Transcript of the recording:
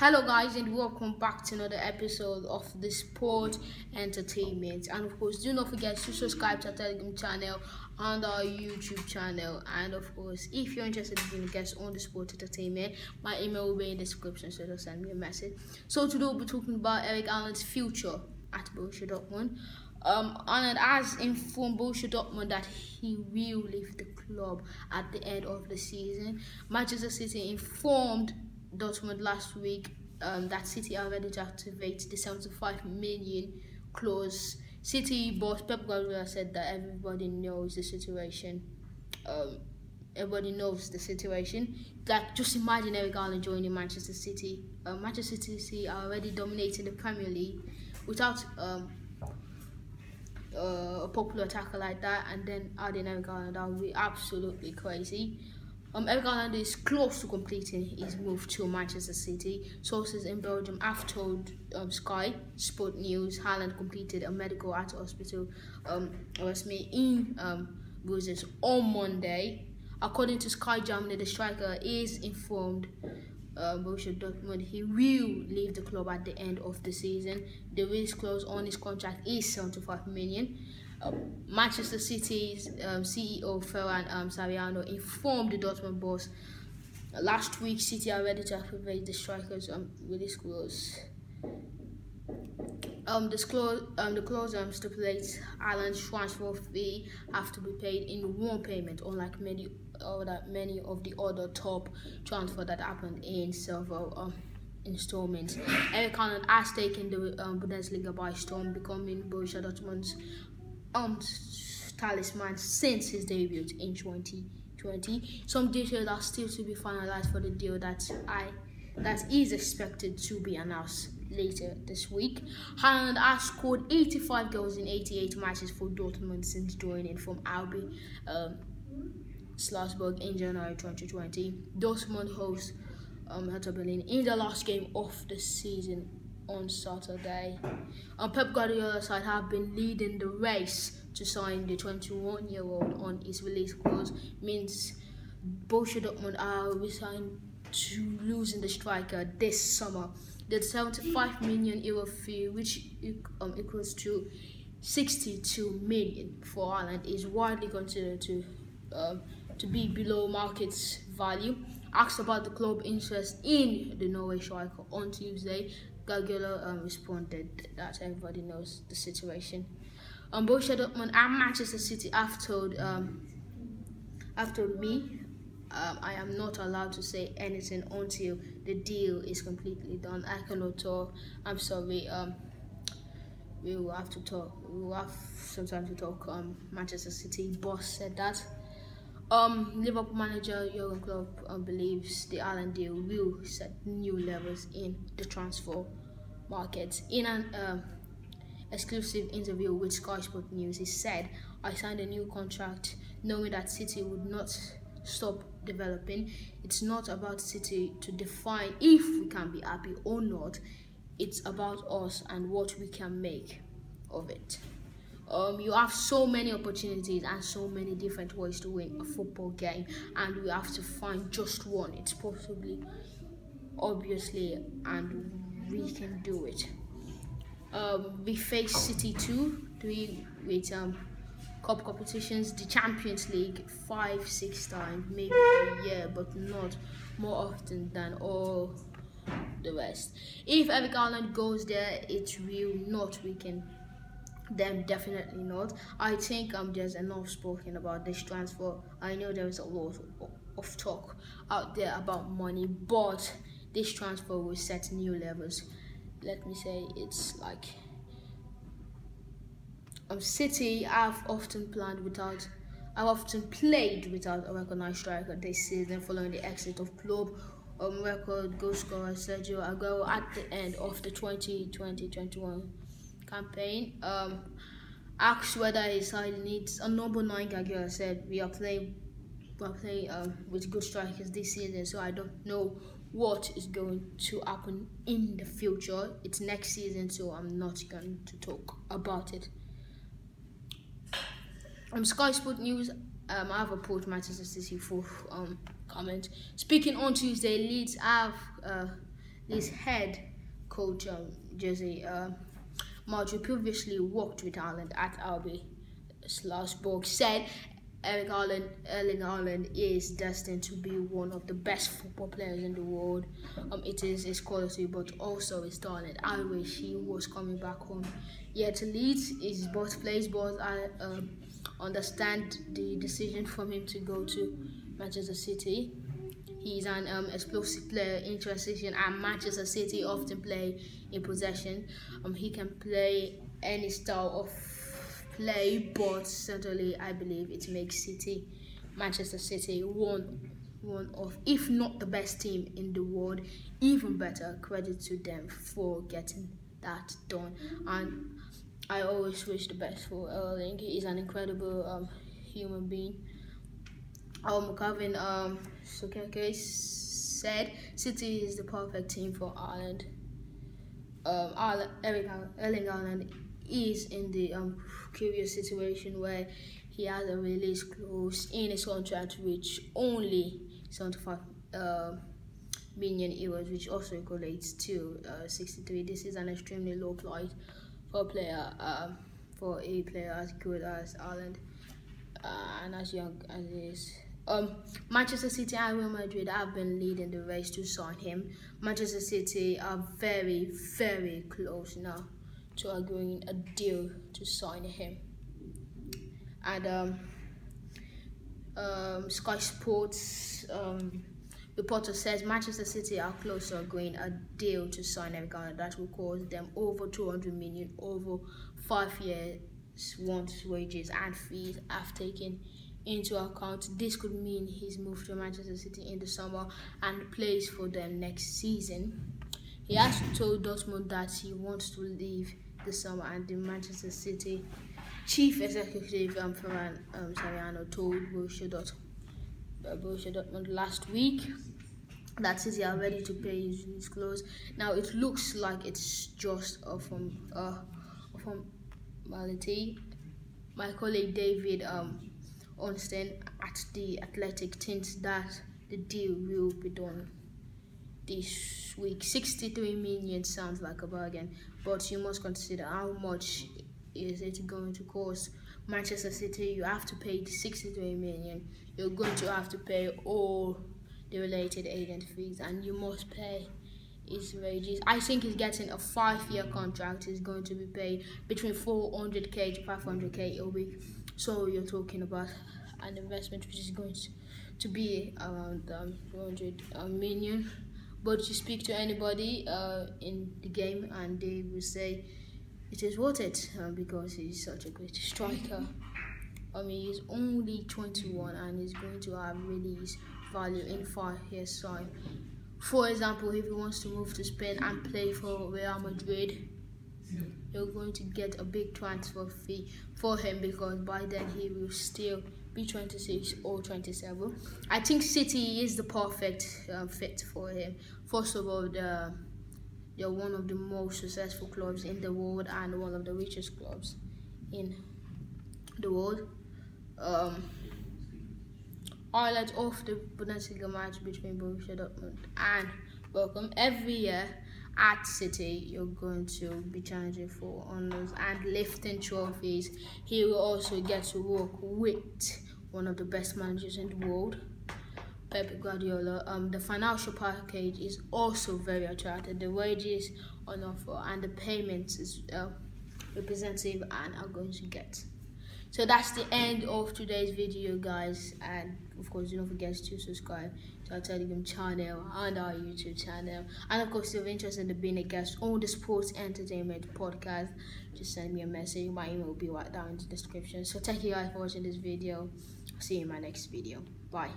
Hello, guys, and welcome back to another episode of the Sport Entertainment. And of course, do not forget to subscribe to our Telegram channel and our YouTube channel. And of course, if you're interested in being a guest on the Sport Entertainment, my email will be in the description, so just send me a message. So today we'll be talking about Eric Haaland's future at Borussia Dortmund. Um, and has informed Borussia Dortmund that he will leave the club at the end of the season. Manchester City informed Dortmund last week um, that City are ready to activate the 75 million clause. City boss Pep Guardiola said that everybody knows the situation. Um, everybody knows the situation. Like, just imagine Eric Haaland joining Manchester City. Uh, Manchester City are already dominating the Premier League without um, uh, a popular attacker like that, and then adding Eric Haaland, that would be absolutely crazy. Um, is close to completing his move to Manchester City. Sources in Belgium have told um, Sky Sport News Haaland completed a medical at hospital um, made in um, Brussels on Monday. According to Sky Germany, the striker is informed uh, Borussia Dortmund he will leave the club at the end of the season. The risk clause on his contract is 75 million. Manchester City's um, CEO Ferran um, Soriano informed the Dortmund boss last week City are ready to activate the strikers um, with this clause. Um, this clause, um, the clause um, stipulates Haaland's transfer fee have to be paid in one payment, unlike many other many of the other top transfer that happened in several um, installments. Eric Haaland has taken the um, Bundesliga by storm, becoming Borussia Dortmund's um talisman since his debut in 2020. Some details are still to be finalized for the deal that I that is expected to be announced later this week. Haaland has scored 85 goals in 88 matches for Dortmund since joining from RB um, Salzburg in January 2020. Dortmund hosts um, Hertha Berlin in the last game of the season on Saturday. And Pep Guardiola's side have been leading the race to sign the 21-year-old on his release clause. Means Borussia Dortmund are resigned to losing the striker this summer. The 75 million euro fee, which um, equals to 62 million for Ireland, is widely considered to um, to be below market value. Asked about the club interest in the Norway striker on Tuesday, Guardiola um, responded that everybody knows the situation. Um, Borussia Dortmund and Manchester City have told um, have told me um, I am not allowed to say anything until the deal is completely done. I cannot talk. I'm sorry. Um, we will have to talk. We will have some time to talk. Um, Manchester City boss said that. Um, Liverpool manager Jurgen Klopp um, believes the Haaland deal will set new levels in the transfer market. In an um, exclusive interview with Sky Sport News, he said, "I signed a new contract knowing that City would not stop developing. It's not about City to define if we can be happy or not. It's about us and what we can make of it." Um, you have so many opportunities and so many different ways to win a football game, and we have to find just one. It's possibly, obviously, and we can do it. Um, we face City two, three with um, cup competitions, the Champions League five, six times, maybe a year, but not more often than all the rest. If Eric Haaland goes there, it will not weaken them definitely not. I think um there's enough spoken about this transfer. I know there's a lot of talk out there about money, but this transfer will set new levels. Let me say it's like um City I've often planned without I've often played without a recognized striker this season following the exit of club um, record goal scorer Sergio Aguero at the end of the 2020-21 campaign. Um, asked whether his side needs a number nine. Guardiola said, "We are playing, we are playing um, with good strikers this season, so I don't know what is going to happen in the future. It's next season, so I'm not going to talk about it." Um, Sky Sport News. Um, I have a report Manchester City for um comment. Speaking on Tuesday, Leeds have uh, this head coach um, uh, Marsch previously worked with Haaland at RB Salzburg said Eric Haaland, Erling Haaland is destined to be one of the best football players in the world. Um, it is his quality, but also his talent. I wish he was coming back home. Yet Leeds is both plays, but I um, understand the decision from him to go to Manchester City. He's an um, explosive player in transition, and Manchester City often play in possession. Um, he can play any style of play, but certainly I believe it makes City, Manchester City, one one of, if not the best team in the world, even better. Credit to them for getting that done. And I always wish the best for Erling. He's an incredible um, human being. Um, Calvin um, Sokeke said City is the perfect team for Haaland. Um, Haaland, Erling Haaland is in the um, curious situation where he has a release clause in his contract which only 75 uh, million euros, which also equates to uh, 63. This is an extremely low price for a player, uh, for a player as good as Haaland uh, and as young as he is. Um, Manchester City and Real Madrid have been leading the race to sign him. Manchester City are very, very close now to agreeing a deal to sign him. And um, um, Sky Sports um, reporter says Manchester City are close to agreeing a deal to sign Eric that will cost them over 200 million over five years once wages and fees have taken into account. This could mean he's moved to Manchester City in the summer and plays for them next season. He has told Dortmund that he wants to leave this summer, and the Manchester City chief executive um, Ferran um, Soriano told Borussia Dortmund, uh, Borussia Dortmund last week that City are ready to pay his, his clothes. Now it looks like it's just a from uh, a formality. My colleague David um, Ornstein at the Athletic thinks that the deal will be done this week. 63 million sounds like a bargain, but you must consider how much is it going to cost Manchester City. You have to pay 63 million. You're going to have to pay all the related agent fees, and you must pay his wages. I think he's getting a five-year contract. He's going to be paid between 400k to 500k a week. So you're talking about an investment which is going to, be around um, 200 million but you speak to anybody uh, in the game and they will say it is worth it uh, because he's such a great striker. I mean, he's only 21 and he's going to have release value in five years' time. For example, if he wants to move to Spain and play for Real Madrid, you're going to get a big transfer fee for him because by then he will still be 26 or 27. I think City is the perfect um, fit for him. First of all, the, they're one of the most successful clubs in the world and one of the richest clubs in the world. Um, highlights of the Bundesliga match between Borussia Dortmund and Bochum every year at City, you're going to be challenging for honors and lifting trophies. He will also get to work with one of the best managers in the world, Pep Guardiola. Um, the financial package is also very attractive. The wages on offer and the payments is uh, representative and are going to get. So that's the end of today's video, guys. And of course, don't forget to subscribe to our Telegram channel and our YouTube channel. And of course, if you're interested in being a guest on the Sports Entertainment Podcast, just send me a message. My email will be right down in the description. So thank you guys for watching this video. See you in my next video. Bye.